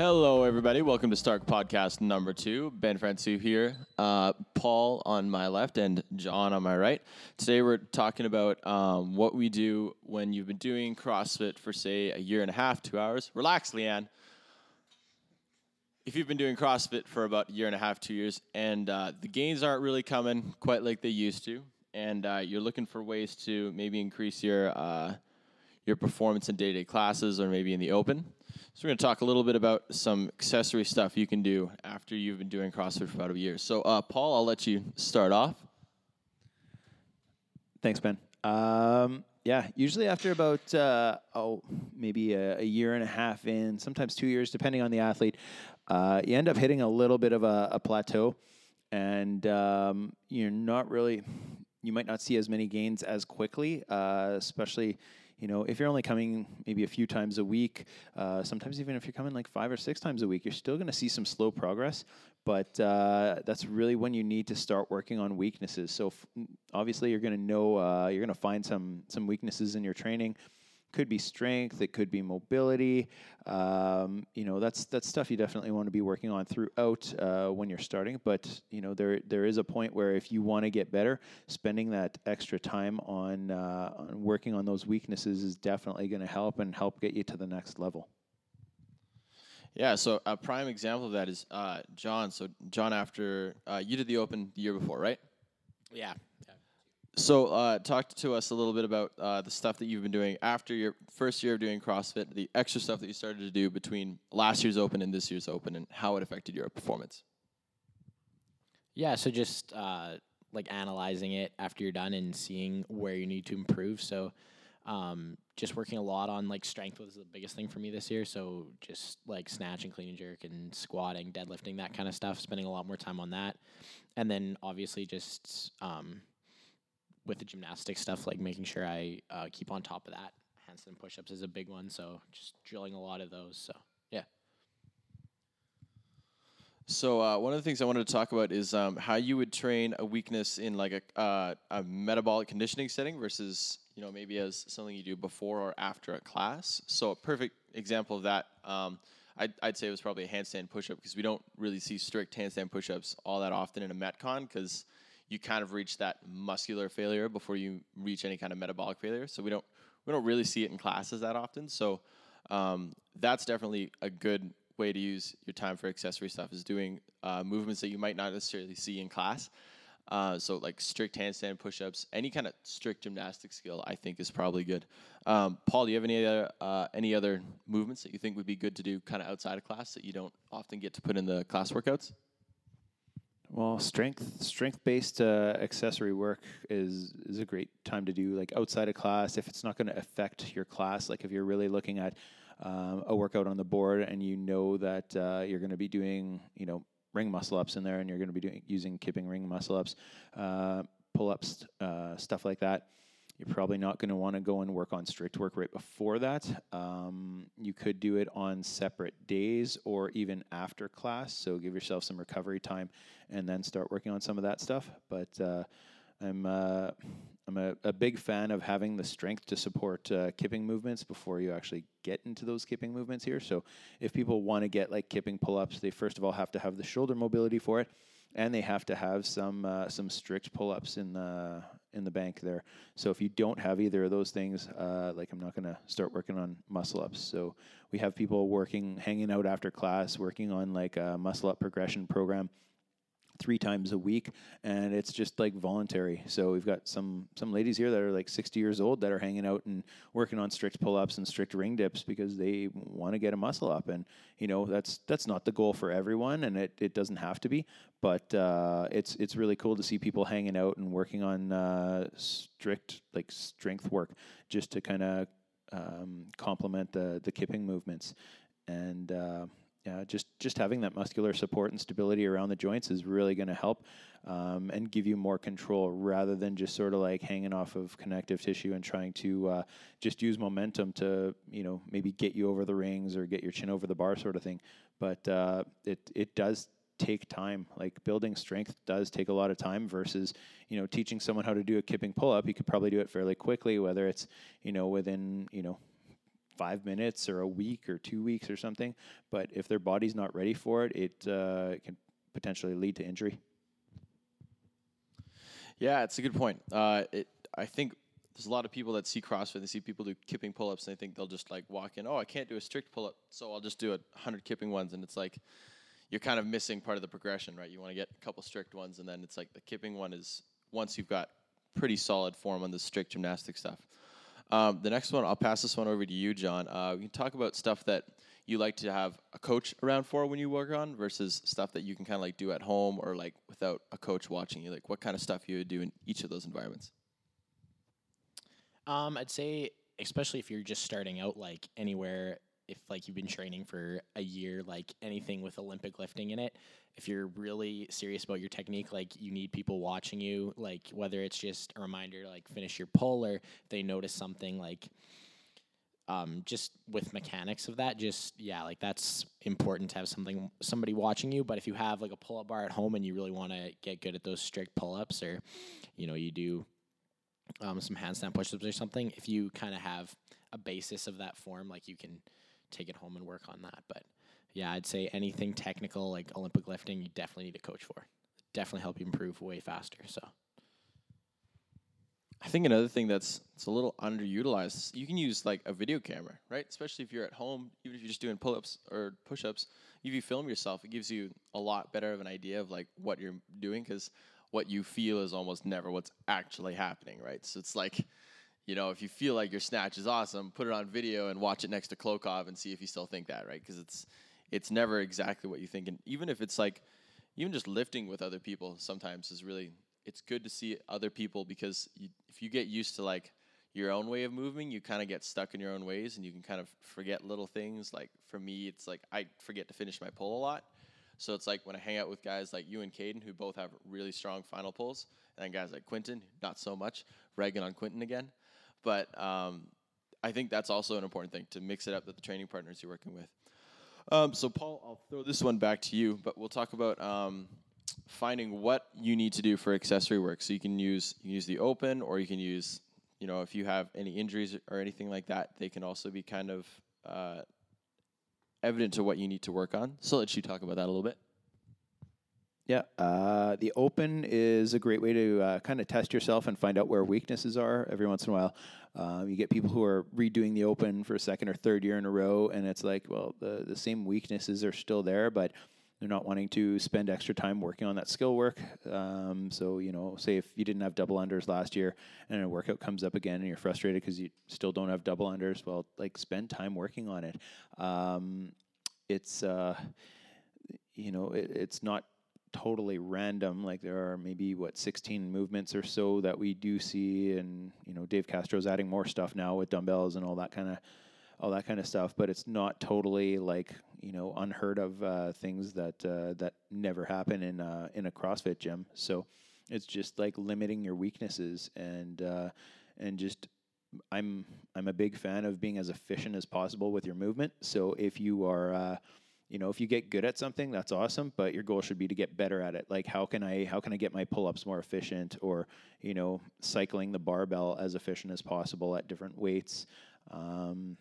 Hello, everybody. Welcome to Stark Podcast number two. Ben Francu here, uh, Paul on my left, and John on my right. Today, we're talking about um, what we do when you've been doing CrossFit for, say, a year and a half, two hours. Relax, Leanne. If you've been doing CrossFit for about a year and a half, two years, and uh, the gains aren't really coming quite like they used to, and uh, you're looking for ways to maybe increase your uh, your performance in day-to-day classes or maybe in the open. So we're going to talk a little bit about some accessory stuff you can do after you've been doing CrossFit for about a year. So, uh, Paul, I'll let you start off. Thanks, Ben. Um, yeah, usually after about uh, oh maybe a, a, year and a half in, sometimes two years, depending on the athlete, uh, you end up hitting a little bit of a, a plateau, and um, you're not really. You might not see as many gains as quickly, uh, especially you know, if you're only coming maybe a few times a week, uh, sometimes even if you're coming like five or six times a week, you're still going to see some slow progress. But uh, that's really when you need to start working on weaknesses. So f- obviously, you're going to know uh, you're going to find some some weaknesses in your training could be strength, it could be mobility. Um, you know, that's that's stuff you definitely want to be working on throughout uh, when you're starting. But you know, there there is a point where if you want to get better, spending that extra time on uh, on working on those weaknesses is definitely going to help and help get you to the next level. Yeah, so a prime example of that is uh, John. So John, after uh, you did the Open the year before, right? Yeah. So, uh, talk to us a little bit about uh, the stuff that you've been doing after your first year of doing CrossFit, the extra stuff that you started to do between last year's Open and this year's Open, and how it affected your performance. Yeah, so just uh, like analyzing it after you're done and seeing where you need to improve. So, um, just working a lot on like strength was the biggest thing for me this year. So, just like snatch and clean and jerk and squatting, deadlifting, that kind of stuff, spending a lot more time on that. And then obviously just um, with the gymnastics stuff, like making sure I uh, keep on top of that. Handstand push-ups is a big one, so just drilling a lot of those. So yeah. So uh, one of the things I wanted to talk about is um, how you would train a weakness in like a, uh, a metabolic conditioning setting versus you know maybe as something you do before or after a class. So a perfect example of that. Um, I'd, I'd say it was probably a handstand push-up because we don't really see strict handstand push-ups all that often in a metcon because you kind of reach that muscular failure before you reach any kind of metabolic failure. So we don't we don't really see it in classes that often. So um, that's definitely a good way to use your time for accessory stuff is doing uh, movements that you might not necessarily see in class. Uh, so like strict handstand push-ups, any kind of strict gymnastic skill, I think is probably good. Um, Paul, do you have any other uh, any other movements that you think would be good to do kind of outside of class that you don't often get to put in the class workouts? Well, strength strength based uh, accessory work is is a great time to do like outside of class if it's not going to affect your class. Like if you're really looking at um, a workout on the board and you know that uh, you're going to be doing you know ring muscle ups in there and you're going to be doing using kipping ring muscle ups, uh, pull ups, uh, stuff like that you're probably not going to want to go and work on strict work right before that. Um, you could do it on separate days or even after class. So give yourself some recovery time and then start working on some of that stuff. But uh, I'm uh, I'm a, a, big fan of having the strength to support uh, kipping movements before you actually get into those kipping movements here. So if people want to get like kipping pull-ups, they first of all have to have the shoulder mobility for it and they have to have some uh, some strict pull-ups in the in the bank there. So if you don't have either of those things, uh, like I'm not going to start working on muscle ups. So we have people working, hanging out after class, working on like a muscle up progression program three times a week and it's just like voluntary. So we've got some some ladies here that are like 60 years old that are hanging out and working on strict pull-ups and strict ring dips because they want to get a muscle up. And you know that's that's not the goal for everyone and it, it doesn't have to be. But uh, it's it's really cool to see people hanging out and working on uh, strict like strength work just to kind of um, complement the the kipping movements. And uh, yeah, just just having that muscular support and stability around the joints is really going to help um, and give you more control rather than just sort of like hanging off of connective tissue and trying to uh, just use momentum to you know maybe get you over the rings or get your chin over the bar sort of thing. But uh, it it does take time. Like building strength does take a lot of time versus, you know, teaching someone how to do a kipping pull up. You could probably do it fairly quickly, whether it's, you know, within, you know, five minutes or a week or two weeks or something. But if their body's not ready for it, it uh, can potentially lead to injury. Yeah, it's a good point. Uh, it, I think there's a lot of people that see CrossFit, they see people do kipping pull-ups, and they think they'll just like walk in, oh, I can't do a strict pull-up, so I'll just do a hundred kipping ones, and it's like you're kind of missing part of the progression, right? You want to get a couple strict ones, and then it's like the kipping one is once you've got pretty solid form on the strict gymnastic stuff. Um, the next one, I'll pass this one over to you, John. Uh, we can talk about stuff that you like to have a coach around for when you work on versus stuff that you can kind of like do at home or like without a coach watching you. Like what kind of stuff you would do in each of those environments? Um, I'd say, especially if you're just starting out, like anywhere, if like you've been training for a year, like anything with Olympic lifting in it, if you're really serious about your technique, like you need people watching you, like whether it's just a reminder to like finish your pull or they notice something like um, just with mechanics of that, just yeah, like that's important to have something somebody watching you. But if you have like a pull up bar at home and you really want to get good at those strict pull ups, or you know you do um, some handstand push ups or something, if you kind of have a basis of that form, like you can take it home and work on that. But yeah, I'd say anything technical like Olympic lifting, you definitely need a coach for. Definitely help you improve way faster. So. I think another thing that's it's a little underutilized. You can use like a video camera, right? Especially if you're at home, even if you're just doing pull-ups or push-ups. If you film yourself, it gives you a lot better of an idea of like what you're doing because what you feel is almost never what's actually happening, right? So it's like, you know, if you feel like your snatch is awesome, put it on video and watch it next to Klokov and see if you still think that, right? Because it's it's never exactly what you think, and even if it's like, even just lifting with other people, sometimes is really it's good to see other people because you, if you get used to like your own way of moving, you kind of get stuck in your own ways and you can kind of forget little things. Like for me, it's like I forget to finish my pull a lot. So it's like when I hang out with guys like you and Caden, who both have really strong final pulls, and then guys like Quinton, not so much. Reagan on Quinton again. But um, I think that's also an important thing to mix it up with the training partners you're working with. Um, so, Paul, I'll throw this one back to you, but we'll talk about um, finding what you need to do for accessory work. So you can use you can use the open, or you can use you know if you have any injuries or anything like that, they can also be kind of uh, evident to what you need to work on. So let you talk about that a little bit. Yeah, uh, the open is a great way to uh, kind of test yourself and find out where weaknesses are. Every once in a while, um, you get people who are redoing the open for a second or third year in a row, and it's like, well, the the same weaknesses are still there, but they're not wanting to spend extra time working on that skill work. Um, so, you know, say if you didn't have double unders last year and a workout comes up again and you're frustrated because you still don't have double unders, well, like spend time working on it. Um, it's, uh, you know, it, it's not totally random. Like there are maybe what 16 movements or so that we do see, and you know, Dave Castro's adding more stuff now with dumbbells and all that kind of all that kind of stuff. But it's not totally like you know unheard of uh, things that uh, that never happen in uh, in a CrossFit gym. So it's just like limiting your weaknesses and uh, and just I'm I'm a big fan of being as efficient as possible with your movement. So if you are uh, you know if you get good at something that's awesome but your goal should be to get better at it like how can i how can i get my pull-ups more efficient or you know cycling the barbell as efficient as possible at different weights um,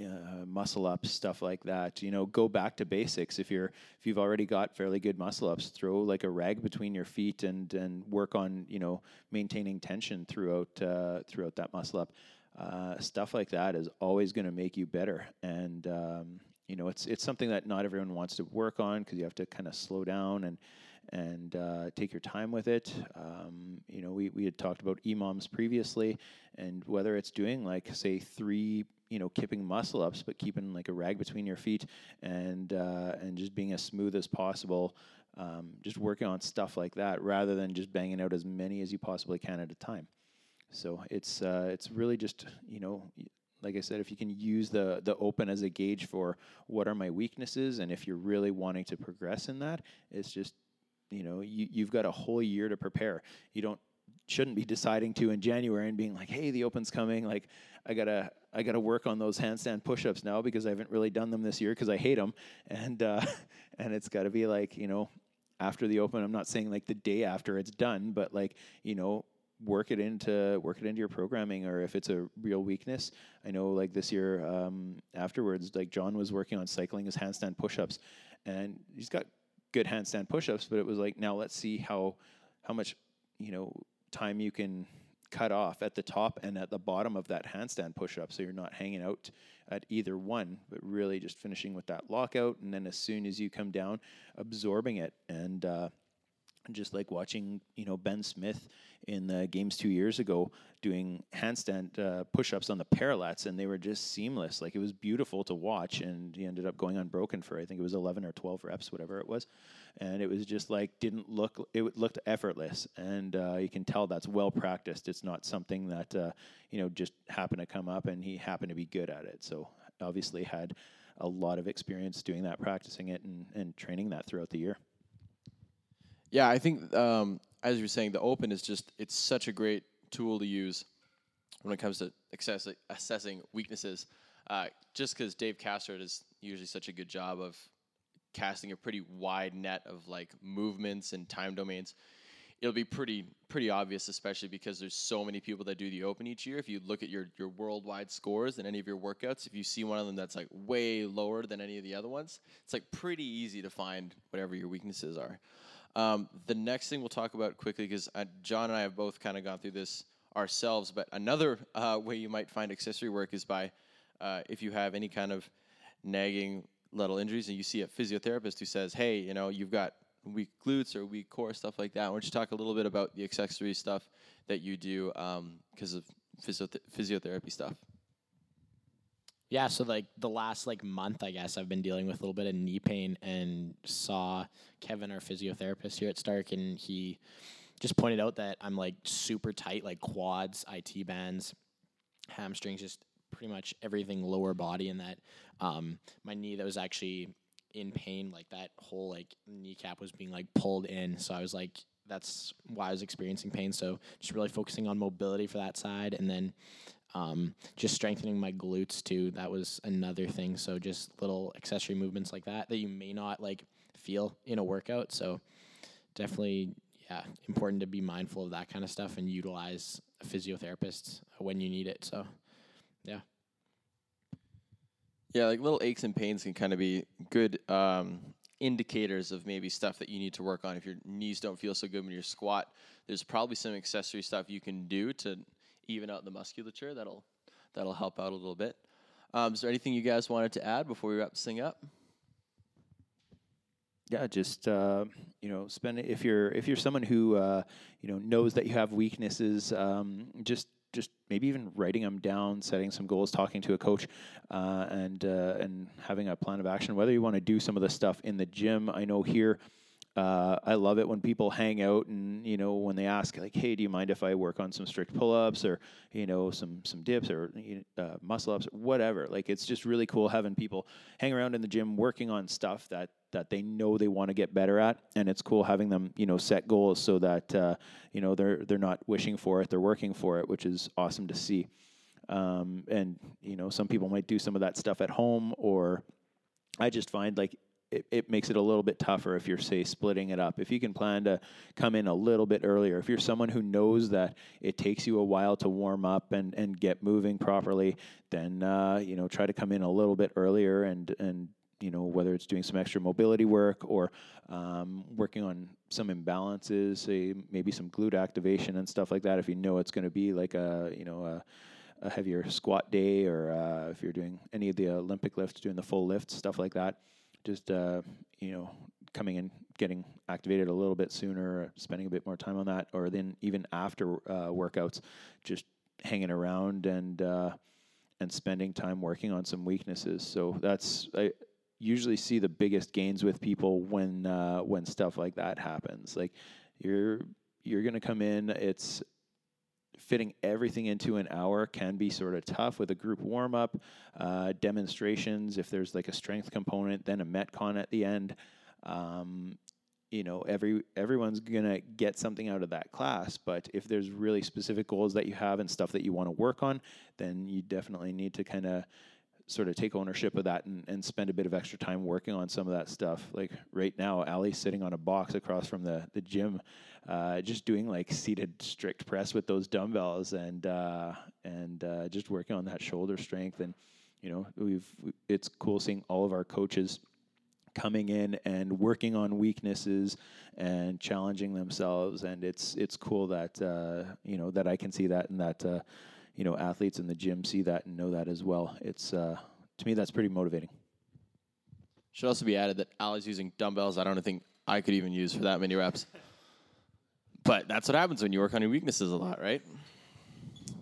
uh, muscle ups, stuff like that. You know, go back to basics. If you're if you've already got fairly good muscle ups, throw like a rag between your feet and and work on you know maintaining tension throughout uh, throughout that muscle up. Uh, stuff like that is always going to make you better, and um, you know it's it's something that not everyone wants to work on because you have to kind of slow down and and uh, take your time with it. Um, you know, we, we had talked about EMOMs previously, and whether it's doing like say three you know kipping muscle ups, but keeping like a rag between your feet and uh, and just being as smooth as possible. Um, just working on stuff like that rather than just banging out as many as you possibly can at a time. So it's uh, it's really just you know like I said, if you can use the the open as a gauge for what are my weaknesses, and if you're really wanting to progress in that, it's just you know you, you've got a whole year to prepare. You don't shouldn't be deciding to in January and being like, hey, the open's coming. Like I gotta I gotta work on those handstand push-ups now because I haven't really done them this year because I hate them, and uh, and it's got to be like you know after the open. I'm not saying like the day after it's done, but like you know work it into work it into your programming or if it's a real weakness. I know like this year um, afterwards like john was working on cycling his handstand push-ups and he's got good handstand push-ups but it was like now let's see how how much you know time you can cut off at the top and at the bottom of that handstand push-up so you're not hanging out at either one but really just finishing with that lockout and then as soon as you come down absorbing it. And uh, just like watching you know Ben Smith in the games two years ago doing handstand uh, push-ups on the parallettes, and they were just seamless. Like it was beautiful to watch, and he ended up going unbroken for I think it was 11 or 12 reps, whatever it was, and it was just like didn't look it looked effortless, and uh, you can tell that's well practiced. It's not something that uh, you know just happened to come up, and he happened to be good at it. So obviously had a lot of experience doing that, practicing it, and, and training that throughout the year. Yeah, I think um, as you were saying, the open is just it's such a great tool to use when it comes to access, assessing weaknesses. Uh, just because Dave Castro does usually such a good job of casting a pretty wide net of like movements and time domains, it'll be pretty pretty obvious, especially because there's so many people that do the open each year. If you look at your your worldwide scores and any of your workouts, if you see one of them that's like way lower than any of the other ones, it's like pretty easy to find whatever your weaknesses are. Um, the next thing we'll talk about quickly, because John and I have both kind of gone through this ourselves, but another uh, way you might find accessory work is by uh, if you have any kind of nagging little injuries and you see a physiotherapist who says, hey, you know, you've got weak glutes or weak core, stuff like that. Why don't you talk a little bit about the accessory stuff that you do because um, of physioth- physiotherapy stuff? Yeah, so like the last like month, I guess I've been dealing with a little bit of knee pain, and saw Kevin, our physiotherapist here at Stark, and he just pointed out that I'm like super tight, like quads, IT bands, hamstrings, just pretty much everything lower body, and that um, my knee that was actually in pain, like that whole like kneecap was being like pulled in. So I was like, that's why I was experiencing pain. So just really focusing on mobility for that side, and then um, just strengthening my glutes too. That was another thing. So just little accessory movements like that that you may not like feel in a workout. So definitely, yeah, important to be mindful of that kind of stuff and utilize a physiotherapist when you need it. So, yeah. Yeah, like little aches and pains can kind of be good um, indicators of maybe stuff that you need to work on. If your knees don't feel so good when you squat, there's probably some accessory stuff you can do to even out the musculature. That'll that'll help out a little bit. Um, is there anything you guys wanted to add before we wrap this thing up? Yeah, just uh, you know, spend if you're if you're someone who uh, you know knows that you have weaknesses, um, just just maybe even writing them down, setting some goals, talking to a coach, uh, and uh, and having a plan of action. Whether you want to do some of the stuff in the gym, I know here uh, I love it when people hang out and you know when they ask like, "Hey, do you mind if I work on some strict pull-ups or you know some some dips or uh, muscle-ups, whatever?" Like it's just really cool having people hang around in the gym working on stuff that that they know they want to get better at, and it's cool having them you know set goals so that uh, you know they're they're not wishing for it, they're working for it, which is awesome to see. Um, and you know some people might do some of that stuff at home or I just find like it, it makes it a little bit tougher if you're say splitting it up. If you can plan to come in a little bit earlier, if you're someone who knows that it takes you a while to warm up and, and get moving properly, then uh, you know try to come in a little bit earlier and and you know whether it's doing some extra mobility work or um, working on some imbalances, say maybe some glute activation and stuff like that. If you know it's going to be like a you know a a heavier squat day, or uh, if you're doing any of the Olympic lifts, doing the full lifts stuff like that just uh, you know coming and getting activated a little bit sooner, spending a bit more time on that, or then even after uh, workouts, just hanging around and uh, and spending time working on some weaknesses. So that's I usually see the biggest gains with people when uh, when stuff like that happens. Like you're you're gonna come in, it's fitting everything into an hour can be sort of tough with a group warm up, uh, demonstrations. If there's like a strength component, then a metcon at the end. Um, you know, every everyone's gonna get something out of that class. But if there's really specific goals that you have and stuff that you want to work on, then you definitely need to kind of sort of take ownership of that and, and spend a bit of extra time working on some of that stuff. Like right now, Ali's sitting on a box across from the the gym, uh, just doing like seated strict press with those dumbbells and uh, and uh, just working on that shoulder strength. And you know, we've it's cool seeing all of our coaches coming in and working on weaknesses and challenging themselves and it's it's cool that uh, you know that I can see that and that uh, you know athletes in the gym see that and know that as well it's uh, to me that's pretty motivating Should also be added that Ali's using dumbbells. I don't think I could even use for that many reps. But that's what happens when you work on your weaknesses a lot, right?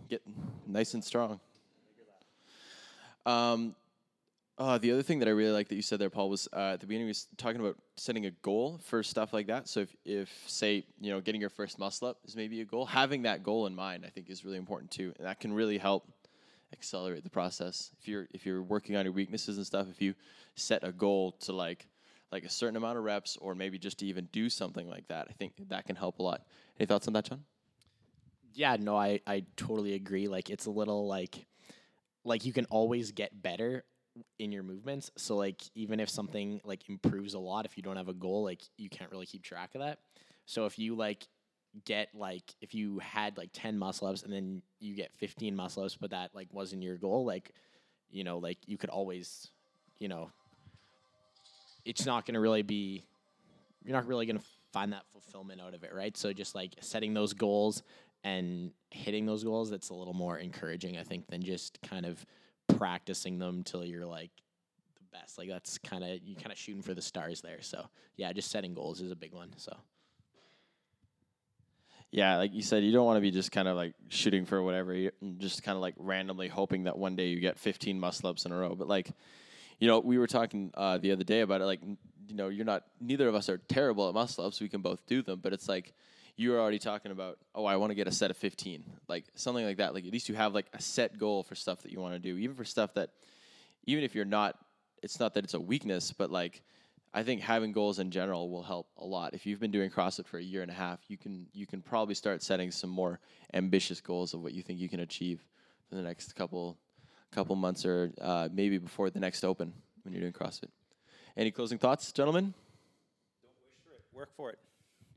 Get nice and strong. Um, uh, the other thing that I really like that you said there, Paul, was uh, at the beginning, was talking about setting a goal for stuff like that. So if, if, say, you know, getting your first muscle up is maybe a goal, having that goal in mind, I think, is really important too, and that can really help accelerate the process. If you're if you're working on your weaknesses and stuff, if you set a goal to like like a certain amount of reps, or maybe just to even do something like that, I think that can help a lot. Any thoughts on that, John? Yeah, no, I, I totally agree. Like it's a little like like you can always get better in your movements. So like even if something like improves a lot, if you don't have a goal, like you can't really keep track of that. So if you like get like if you had like 10 muscle ups and then you get 15 muscle ups but that like wasn't your goal like you know like you could always you know it's not going to really be you're not really going to find that fulfillment out of it right so just like setting those goals and hitting those goals that's a little more encouraging i think than just kind of practicing them till you're like the best like that's kind of you kind of shooting for the stars there so yeah just setting goals is a big one so Yeah, like you said, you don't want to be just kind of like shooting for whatever, you just kind of like randomly hoping that one day you get 15 muscle ups in a row. But like, you know, we were talking uh, the other day about it. Like, you know, you're not. Neither of us are terrible at muscle ups. We can both do them. But it's like you were already talking about. Oh, I want to get a set of 15, like something like that. Like at least you have like a set goal for stuff that you want to do, even for stuff that, even if you're not, it's not that it's a weakness, but like I think having goals in general will help a lot. If you've been doing CrossFit for a year and a half, you can you can probably start setting some more ambitious goals of what you think you can achieve in the next couple couple months or uh, maybe before the next Open when you're doing CrossFit. Any closing thoughts, gentlemen? Don't wish for it. Work for it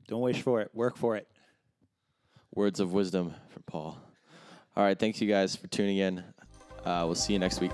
don't wish for it work for it Words of wisdom from Paul. All right, thanks you guys for tuning in. Uh, we'll see you next week.